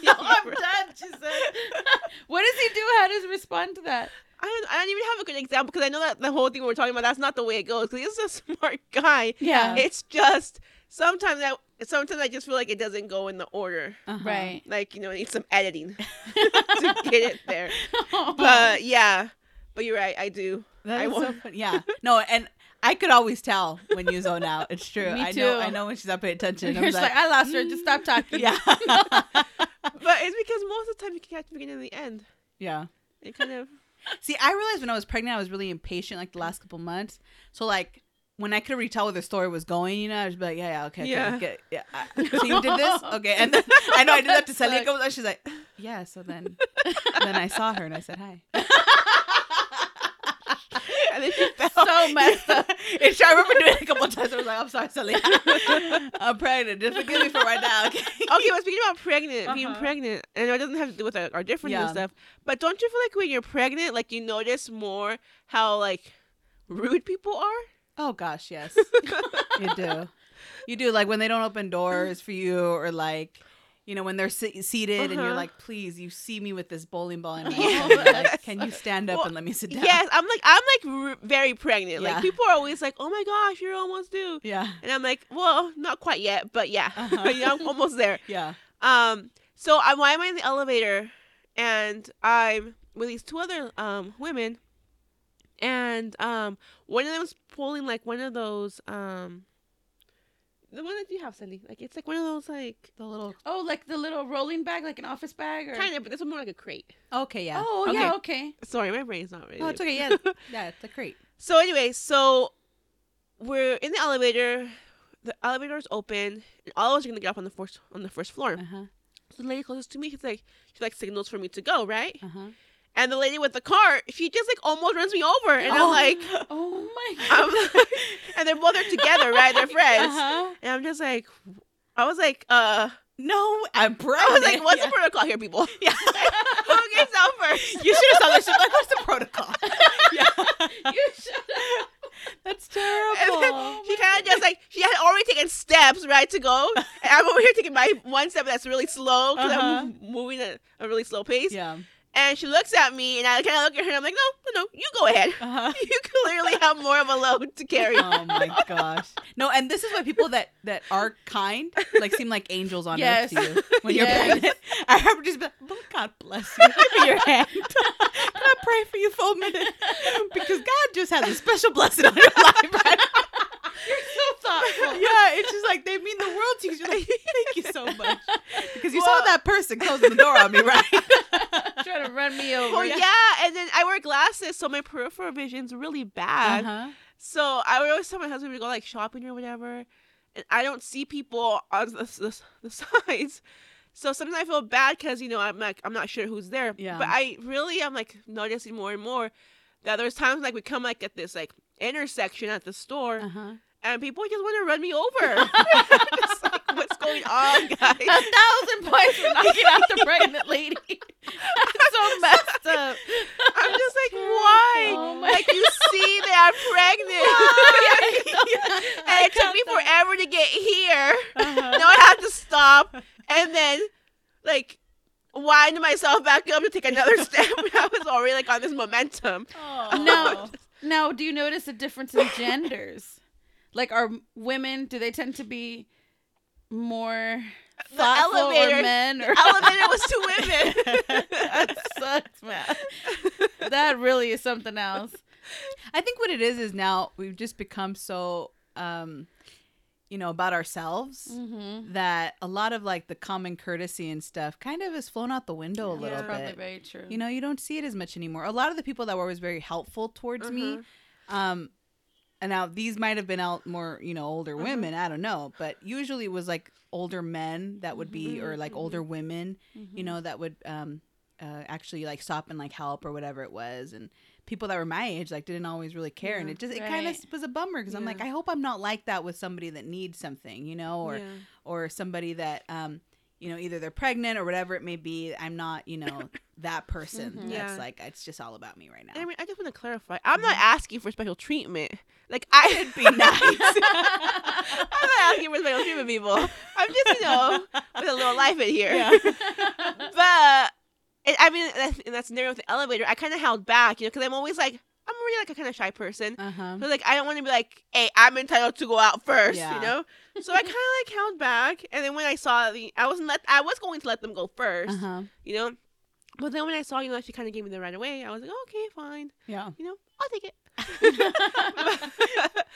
I'm done. She said. what does he do? How does respond to that? I don't, I don't even have a good example because I know that the whole thing we're talking about, that's not the way it goes. Because he's a smart guy. Yeah. It's just sometimes I, sometimes I just feel like it doesn't go in the order. Uh-huh. Right. Like, you know, it needs some editing to get it there. But yeah. But you're right. I do. That I is so funny. Yeah. No, and I could always tell when you zone out. It's true. Me I too. know I know when she's not paying attention. You're I'm just like, I lost her. Just stop talking. yeah. But it's because most of the time you can catch the beginning and the end. Yeah. It kind of. See, I realized when I was pregnant, I was really impatient like the last couple months. So like when I could already tell where the story was going, you know, I was like, yeah, yeah, okay, okay, Yeah. okay, yeah. So you did this, okay, and then I know I did that to Sally a Sucks. couple times. She's like, Yeah. So then, then I saw her and I said hi. And then she fell. so messed up. It's- I remember doing it a couple of times. I was like, I'm sorry, Selena. I'm pregnant. Just forgive me for right now. Okay. Okay, but speaking about pregnant, being Uh-huh. pregnant, and it doesn't have to do with our, our differences Yeah. and stuff. But don't you feel like when you're pregnant, like you notice more how like rude people are? Oh gosh, yes. you do. You do. Like when they don't open doors for you, or like, you know, when they're se- seated and you're Uh-huh. like, please, you see me with this bowling ball in my hand. Like, Can you stand up Well, and let me sit down? Yes, I'm like I'm like r- very pregnant. Yeah. Like people are always like, "Oh my gosh, you're almost due," Yeah. and I'm like, "Well, not quite yet, but yeah, Uh-huh. yeah I'm almost there." Yeah. Um, so I why am I in the elevator, and I'm with these two other um women, and um one of them's pulling like one of those um. The one that you have, Cindy. Like it's like one of those like The little. Oh, like the little rolling bag, like an office bag, or kind of, but this one more like a crate. Okay. Yeah. Oh okay. yeah, okay. Sorry, my brain's not ready. Oh, it's okay. Yeah. Yeah. It's a crate. So anyway, so we're in the elevator. The elevator elevator's open, and all of us are gonna get up on the first on the first floor. Uh huh. So the lady closest to me, she's like, she like signals for me to go, right? Uh huh. And the lady with the cart, she just like almost runs me over, and I'm Oh. like, Oh my I'm god. like, and they're both there together, right? They're friends, Uh-huh. and I'm just like, I was like, uh, No, I'm I was like, what's yeah. the protocol here, people? Yeah. Who gets out first? You should have shit. Like, what's the protocol? yeah. you should have. That's terrible. she kind of just like she had already taken steps right to go, and I'm over here taking my one step that's really slow because Uh-huh. I'm moving at a really slow pace. Yeah. And she looks at me, and I kind of look at her, and I'm like, no, no, no, you go ahead. Uh-huh. You clearly have more of a load to carry. Oh my gosh. No, and this is why people that that are kind like seem like angels on Yes. earth to you when you're Yes. pregnant. I remember just be like, "Oh, God bless you. Give me your hand. Can I pray for you for a minute? Because God just has a special blessing on your life right now. So thoughtful. Yeah, it's just like they mean the world to you. You're like, thank you so much. Because you saw that person closing the door on me, right? Trying to run me over. Oh yeah. and then I wear glasses, so my peripheral vision's really bad. Uh-huh. So I would always tell my husband to go like shopping or whatever, and I don't see people on the, the, the sides. So sometimes I feel bad because you know I'm like I'm not sure who's there. Yeah. But I really am like noticing more and more that there's times like we come like at this like intersection at the store Uh-huh. And people just want to run me over. It's like, what's going on, guys? A thousand points for knocking out the pregnant lady. So messed up. I'm just like, why? Oh my like you see that I'm pregnant. and it took me forever to get here. Uh-huh. now I have to stop and then like wind myself back up to take another step. I was already like on this momentum. Oh. Now, now, do you notice a difference in genders? Like, are women? Do they tend to be more The thoughtful elevator, or men? Or elevator was two women. that sucks, man. That really is something else. I think what it is is now we've just become so um you know about ourselves Mm-hmm. that a lot of like the common courtesy and stuff kind of has flown out the window a Yeah. little probably bit. very true. You know, you don't see it as much anymore. A lot of the people that were always very helpful towards me Uh-huh. um and now these might have been out more, you know, older Uh-huh. women, I don't know, but usually it was like older men that would be or like older women, you know, that would um uh, actually like stop and like help or whatever it was. And people that were my age like didn't always really care. And it just it kind of was a bummer because i'm like i hope i'm not like that with somebody that needs something you know or Yeah. or somebody that um you know either they're pregnant or whatever it may be i'm not you know that person Mhm. that's Yeah. like it's just all about me right now I mean, I just want to clarify. I'm not asking for special treatment. Like I would be nice I'm not asking for special treatment, people. I'm just, you know, with a little life in here. Yeah. But it, I mean, that's- in that scenario with the elevator, I kind of held back, you know, because I'm always like, I'm already like a kind of shy person. uh-huh So like, I don't want to be like, hey, I'm entitled to go out first, Yeah. you know. So I kind of like held back, and then when I saw the, I wasn't let, I was going to let them go 1st uh-huh you know. But then when I saw, you know, she kind of gave me the right away, I was like, okay, fine, yeah you know, I'll take it.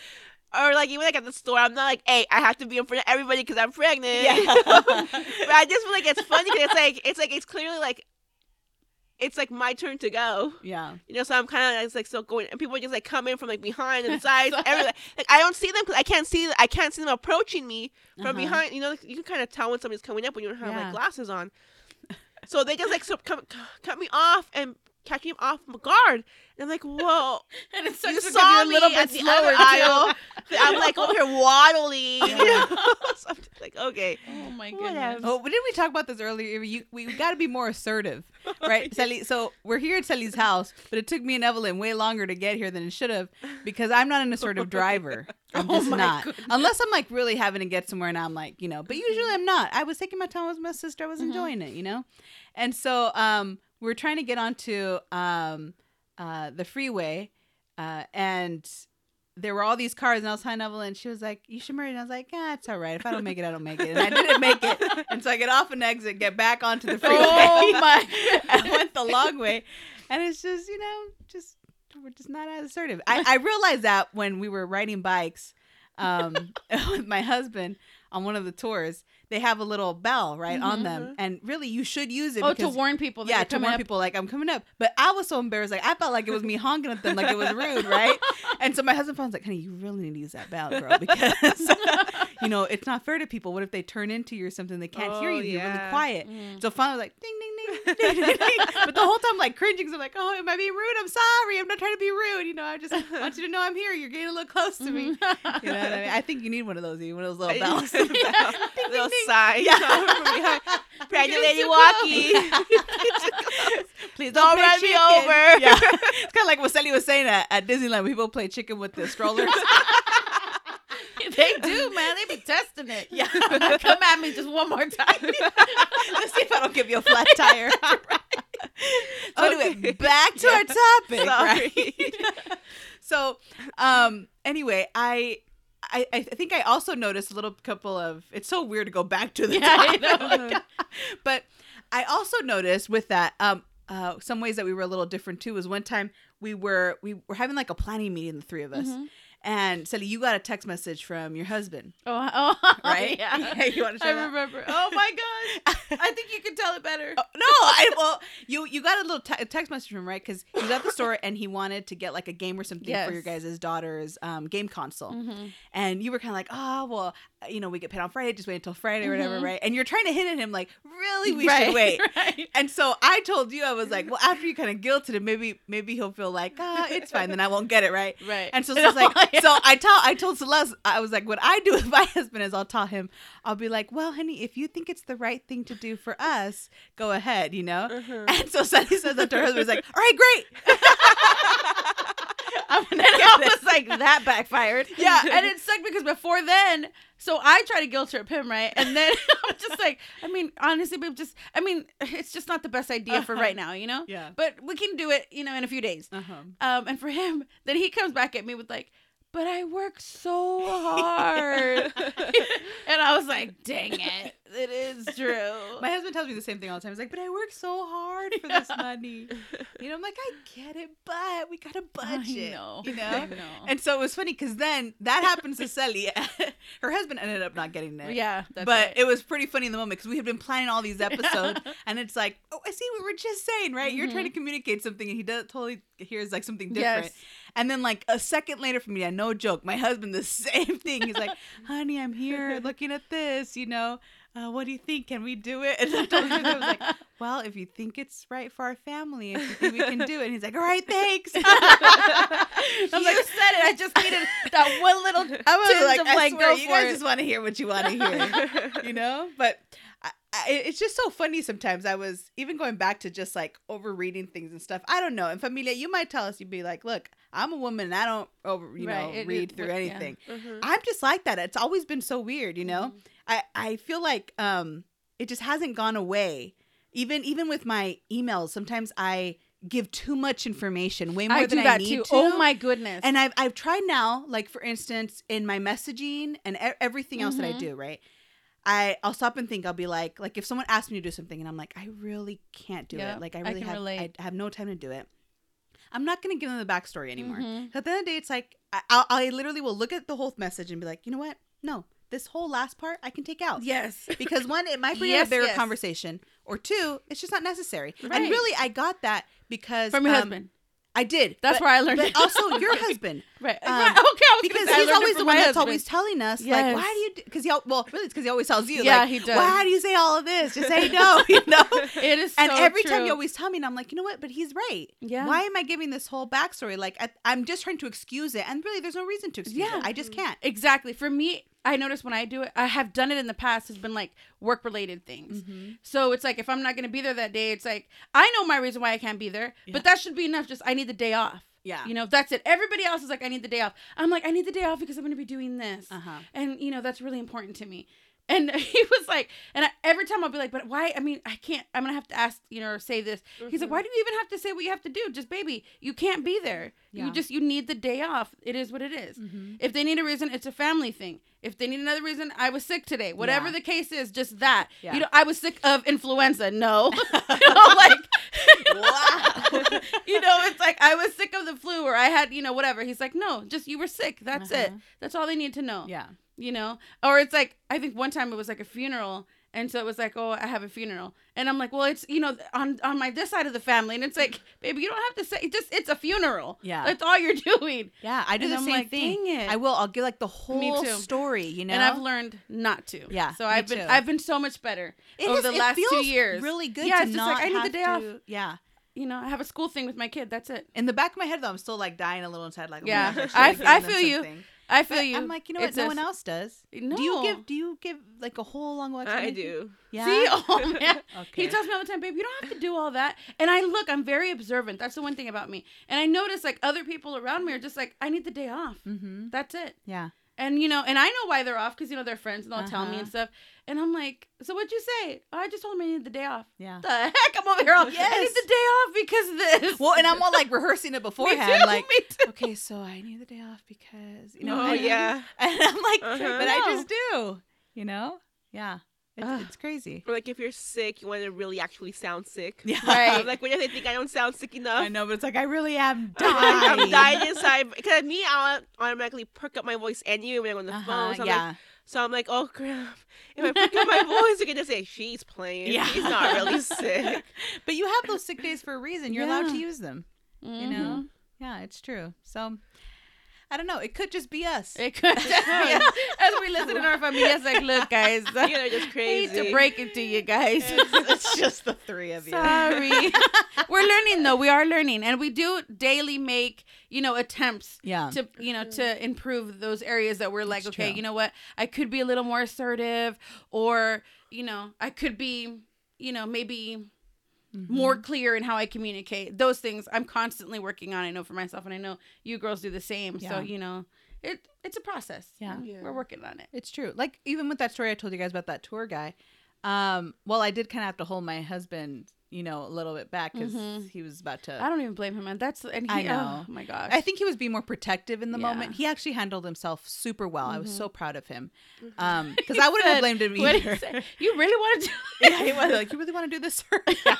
or like even like at the store, I'm not like, hey, I have to be in front of everybody because I'm pregnant. Yeah. but I just feel like it's funny because it's like it's like it's clearly like it's like my turn to go. yeah You know, so I'm kind of it's like still going, and people just like come in from like behind and sides, everything. Like I don't see them because I can't see I can't see them approaching me from Uh-huh. behind. You know, like, you can kind of tell when somebody's coming up when you don't have Yeah. like glasses on. So they just like so, cut, cut me off and catch him off guard. And I'm like, whoa. And it's you such you're a me little at bit the slower other too. aisle. I'm like over here waddling. You know? so I'm just like, okay. Oh my Whatever. goodness. Oh, but didn't we talk about this earlier? You, we got to be more assertive, right? Sally, so we're here at Sally's house, but it took me and Evelyn way longer to get here than it should have because I'm not an assertive driver. I'm Oh just my not. goodness. Unless I'm like really having to get somewhere and I'm like, you know, but usually I'm not. I was taking my time with my sister. I was Mhm. enjoying it, you know? And so um, we were trying to get onto um, uh, the freeway uh, and there were all these cars and I was telling and she was like, You should marry. And I was like, Yeah, it's all right. If I don't make it, I don't make it. And I didn't make it. And so I get off an exit, get back onto the freeway. Oh my I went the long way. And it's just, you know, just we're just not as assertive. I, I realized that when we were riding bikes um, with my husband on one of the tours, they have a little bell right on mm-hmm. them. Mm-hmm. And really you should use it Oh, to warn people. That yeah, to warn up. people like I'm coming up. But I was so embarrassed. Like I felt like it was me honking at them, like it was rude, right? And so my husband was like, "Honey, you really need to use that bell, girl, because you know it's not fair to people. What if they turn into you or something? They can't hear Oh, you. You're really quiet." Mm. So finally, I was like, "Ding, ding, ding, ding, ding, ding." But the whole time, like cringing. So I'm like, "Oh, am I being rude? I'm sorry. I'm not trying to be rude. You know, I just want you to know I'm here. You're getting a little close to me. Mm-hmm. You know what I mean? I think you need one of those, you one of those little bells. Little sign. Yeah. Pregnant lady too walking. Please Don't play run me over. Yeah, it's kind of like what Sally was saying at, at Disneyland. People play chicken with the strollers. they do, man. They be testing it. Yeah. Come at me just one more time. Let's see if I don't give you a flat tire. so anyway, back to our topic, Sorry. right? so, um, anyway, I. I, I think I also noticed a little couple of. It's so weird to go back to the Yeah, I topic. know. but I also noticed with that, um, uh, some ways that we were a little different too. Was one time we were we were having like a planning meeting, the three of us, Mhm. And Sally, you got a text message from your husband, Oh, oh right? Yeah. you want to I that? remember. Oh my gosh. I think you could tell it better. Oh, no, I well, you you got a little te- text message from him, right? Because he was at the store and he wanted to get like a game or something for your Yes. guys' daughter's um, game console, Mhm. and you were kind of like, oh well, you know, we get paid on Friday, just wait until Friday or whatever, Mhm. right? And you're trying to hint at him like, really, we right, should wait. Right. And so I told you, I was like, well, after you kind of guilted him, maybe maybe he'll feel like, ah, it's fine, then I won't get it, right? Right. And so Celeste's like, so I tell I told Celeste, I was like, what I do with my husband is I'll tell him, I'll be like, well, honey, if you think it's the right thing to do for us, go ahead, you know. Uh-huh. And so Sunny says that to her husband, he's like, all right, great. and then I was like, that backfired. Yeah. And it sucked because before then, so I try to guilt trip him, right? And then I'm just like, I mean, honestly, babe, just, I mean, it's just not the best idea for right now, you know? Yeah. But we can do it, you know, in a few days. Uh-huh. Um, and for him, then he comes back at me with like, but I work so hard. and I was like, dang it. It is true. My husband tells me the same thing all the time. He's like, but I work so hard for this money. You know, I'm like, I get it, but we got a budget. know. You know? I know. And so it was funny because then that happens to Sally. Her husband ended up not getting it. yeah, but right. it was pretty funny in the moment because we had been planning all these episodes, and it's like, oh, I see what we're just saying, right? You're trying to mm-hmm. communicate something, and he does totally hears like something different. Yes. And then like a second later from me, yeah, no joke, my husband the same thing. He's like, "Honey, I'm here looking at this. You know, uh, what do you think? Can we do it?" And I told him, I was like, "Well, if you think it's right for our family, if you think we can do it," and he's like, "All right, thanks." I'm like, said it. I just needed that one little I was like, of I like, swear, go you guys it. just want to hear what you want to hear, you know. But I, I, it's just so funny sometimes. I was even going back to just like overreading things and stuff. I don't know. And familia, you might tell us, you'd be like, "Look, I'm a woman, and I don't over, you Right, know, it- read it- through yeah. anything." Mhm. I'm just like that. It's always been so weird, you know. I I feel like um it just hasn't gone away. Even even with my emails, sometimes I give too much information, way more I than I need too. to. Oh my goodness. And I've I've tried now, like for instance, in my messaging and e- everything else that I Mhm. do, right? I I'll stop and think. I'll be like, like if someone asks me to do something, and I'm like, I really can't do Yeah, it. Like I I really can have relate. I have no time to do it. I'm not gonna give them the backstory anymore. Mhm. At the end of the day, it's like I, I literally will look at the whole message and be like, you know what? No, this whole last part I can take out. yes. Because one, it might bring Yes, a bigger yes. conversation, or two, it's just not necessary. Right. And really, I got that because From your um, husband. I did. That's but, where I learned But it. also your husband. Right. Um, right. Okay. Because he's always the one that's husband. always telling us, like, why do you? Because he, well, really, it's because he always tells you, Yeah, like, he does. why do you say all of this? Just say no, you know. It is and so every time you always tell me, and I'm like, you know what? But he's right. Yeah. Why am I giving this whole backstory? Like, I, I'm just trying to excuse it, and really, there's no reason to excuse Yeah. it. I just can't. Exactly. For me, I notice when I do it, I have done it in the past, has been like work related things. Mm-hmm. So it's like if I'm not going to be there that day, it's like I know my reason why I can't be there, Yeah. but that should be enough. Just I need the day off. Yeah. You know, that's it. Everybody else is like, I need the day off. I'm like, I need the day off because I'm going to be doing this. Uh-huh. And, you know, that's really important to me. And he was like, and I, every time I'll be like, but why? I mean, I can't, I'm to have to ask, you know, or say this. He's like, why do you even have to say what you have to do? Just, baby, you can't be there. Yeah. You just, you need the day off. It is what it is. If they need a reason, it's a family thing. If they need another reason, I was sick today. Whatever Yeah. the case is, just that. Yeah. You know, I was sick of influenza. No. you know, like, Wow. you know, it's like I was sick of the flu or I had, you know, whatever. He's like, no, just you were sick. That's it. Uh-huh. That's all they need to know. yeah. You know? Or it's like, I think one time it was like a funeral. And so it was like, oh, I have a funeral. And I'm like, well, it's, you know, on, on my this side of the family. And it's like, baby, you don't have to say, it just, it's a funeral. Yeah. That's all you're doing. Yeah, I do And the I'm same like, thing. dang it. I will. I'll give like the whole story. You know, And I've learned not to. Yeah, So I've been, too. I've been so much better It over is- the last two years. Really good. Yeah, to it's just like, I need the day off. Yeah. You know, I have a school thing with my kid. That's it. In the back of my head, though, I'm still like dying a little inside. Like, oh Yeah. gosh, I- I them feel you. Something. I feel But you. I'm like, you know what? It's No a- one else does. No. Do you give? Do you give like a whole long watch? I do. Yeah. See? Oh man. Okay. He tells me all the time, babe, you don't have to do all that. And I look, I'm very observant. That's the one thing about me. And I notice like other people around me are just like, I need the day off. Mm-hmm. That's it. Yeah. And you know, and I know why they're off because you know they're friends and they'll tell me Uh-huh. and stuff. And I'm like, so what'd you say? Oh, I just told him I needed the day off. Yeah. The heck, I'm over here. All, I need Yes. the day off because of this. Well, and I'm all like rehearsing it me beforehand, too, like, me too. okay, so I need the day off because you know. Oh and, yeah. And I'm like, Uh-huh. but I just do. You know? Yeah. It's, Ugh. it's crazy. Or like if you're sick, you want to really actually sound sick. Yeah. Right. Like when you think I don't sound sick enough. I know, but it's like I really am dying. I'm dying inside because me, I'll automatically perk up my voice anyway when I'm on the Uh-huh, phone. So I'm, yeah. like, so I'm like, oh crap! If I perk up my voice, you're gonna say she's playing. Yeah. She's not really sick. but you have those sick days for a reason. You're allowed to use them. You Mhm. know? Yeah, it's true. So I don't know. It could just be us. It could just be us. as we listen in our family, familias, like, look, guys, You are just I crazy. hate to break it to you guys. it's just the three of you. Sorry. We're learning though. We are learning and we do daily make, you know, attempts Yeah. to, you know, to improve those areas that we're like, That's okay, true. you know what? I could be a little more assertive or, you know, I could be, you know, maybe Mm-hmm. more clear in how I communicate. Those things I'm constantly working on. I know for myself and I know you girls do the same. So, you know, it it's a process. Yeah. Yeah. We're working on it. It's true. Like even with that story I told you guys about that tour guy. Um, well, I did kind of have to hold my husband, you know, a little bit back because Mhm. he was about to. I don't even blame him, man. That's and he, I know. Oh my gosh. I think he was being more protective in the Yeah. moment. He actually handled himself super well. I was so proud of him. Um, because I wouldn't have blamed him What did he either. You really want to do yeah, he was like, "You really want to do this?" sir?" Yeah.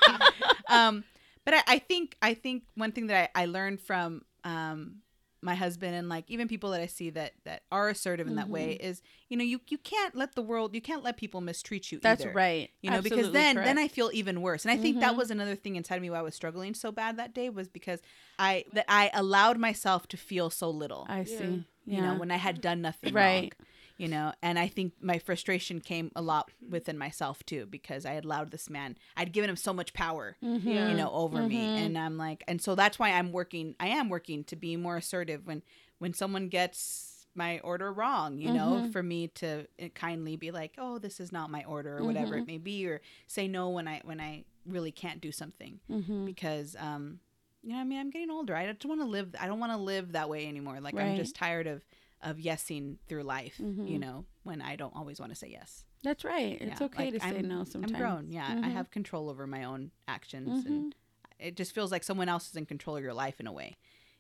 um, but I, I think I think one thing that I, I learned from um my husband and like even people that I see that that are assertive in that way Mm-hmm. is you know you you can't let the world you can't let people mistreat you. That's either. right. You know, because Absolutely then then correct. I feel even worse. And I think that Mhm. was another thing inside of me why I was struggling so bad that day was because I that I allowed myself to feel so little. I Yeah. see. you know, when I had done nothing Right. wrong. You know, and I think my frustration came a lot within myself too because I had allowed this man. I'd given him so much power, Mhm. Yeah. you know, over me, Mhm. and I'm like, and so that's why I'm working. I am working to be more assertive when when someone gets my order wrong. You know, Mhm. for me to uh, kindly be like, oh, this is not my order, or whatever Mhm. it may be, or say no when I when I really can't do something Mhm. because um you know I mean I'm getting older. I don't want to live I don't want to live that way anymore. Like I'm just tired of of yesing through life, you Mhm. know, when I don't always want to say yes. That's right. It's Yeah, okay like, to say I'm- no sometimes. I'm grown. Yeah, I Mhm. have control over my own actions Mhm. and it just feels like someone else is in control of your life in a way,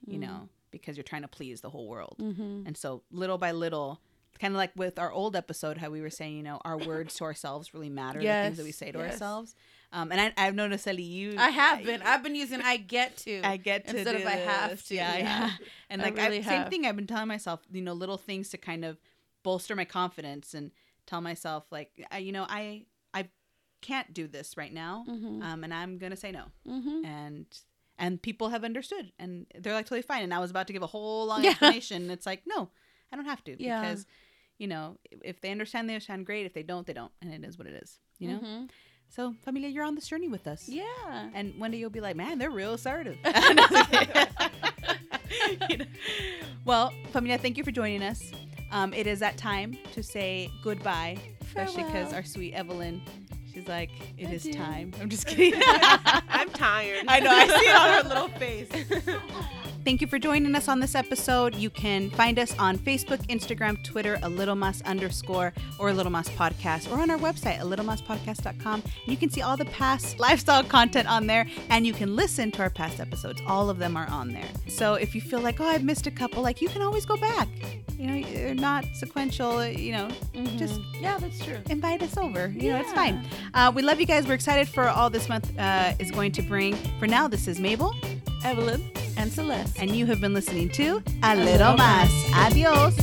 you Mm. know, because you're trying to please the whole world. Mhm. And so little by little kind of like with our old episode how we were saying, you know, our words to ourselves really matter, the things that we say to yes. ourselves. Um, and I, I've noticed, Ellie, you. I have been. I've been using I get to. I get to instead of I have to, Yeah, yeah. yeah. And I like really I, same thing. I've been telling myself, you know, little things to kind of bolster my confidence and tell myself, like, I, you know, I I can't do this right now, Mhm. um, and I'm gonna say no. Mhm. And and people have understood and they're like totally fine and i was about to give a whole long Yeah. explanation and it's like no i don't have to Yeah. because you know if they understand they understand great if they don't they don't and it is what it is you know Mhm. So familia you're on this journey with us Yeah. and one day you'll be like man they're real assertive You know? well familia thank you for joining us um, it is that time to say goodbye especially because our sweet evelyn she's like it is Adieu. time i'm just kidding I'm tired. I know. I see it on her little face. Thank you for joining us on this episode. You can find us on Facebook, Instagram, Twitter, a little mas underscore or a little mas podcast, or on our website, a little podcast.com. You can see all the past lifestyle content on there, and you can listen to our past episodes. All of them are on there. So if you feel like, oh, I've missed a couple, like you can always go back. You know, they're not sequential. You know, just Mhm. yeah, that's true. invite us over. You know, it's fine. Uh, we love you guys. We're excited for all this month uh, is going to bring. For now, this is Mabel, Evelyn and Celeste. and you have been listening to A Little Mas. Adios.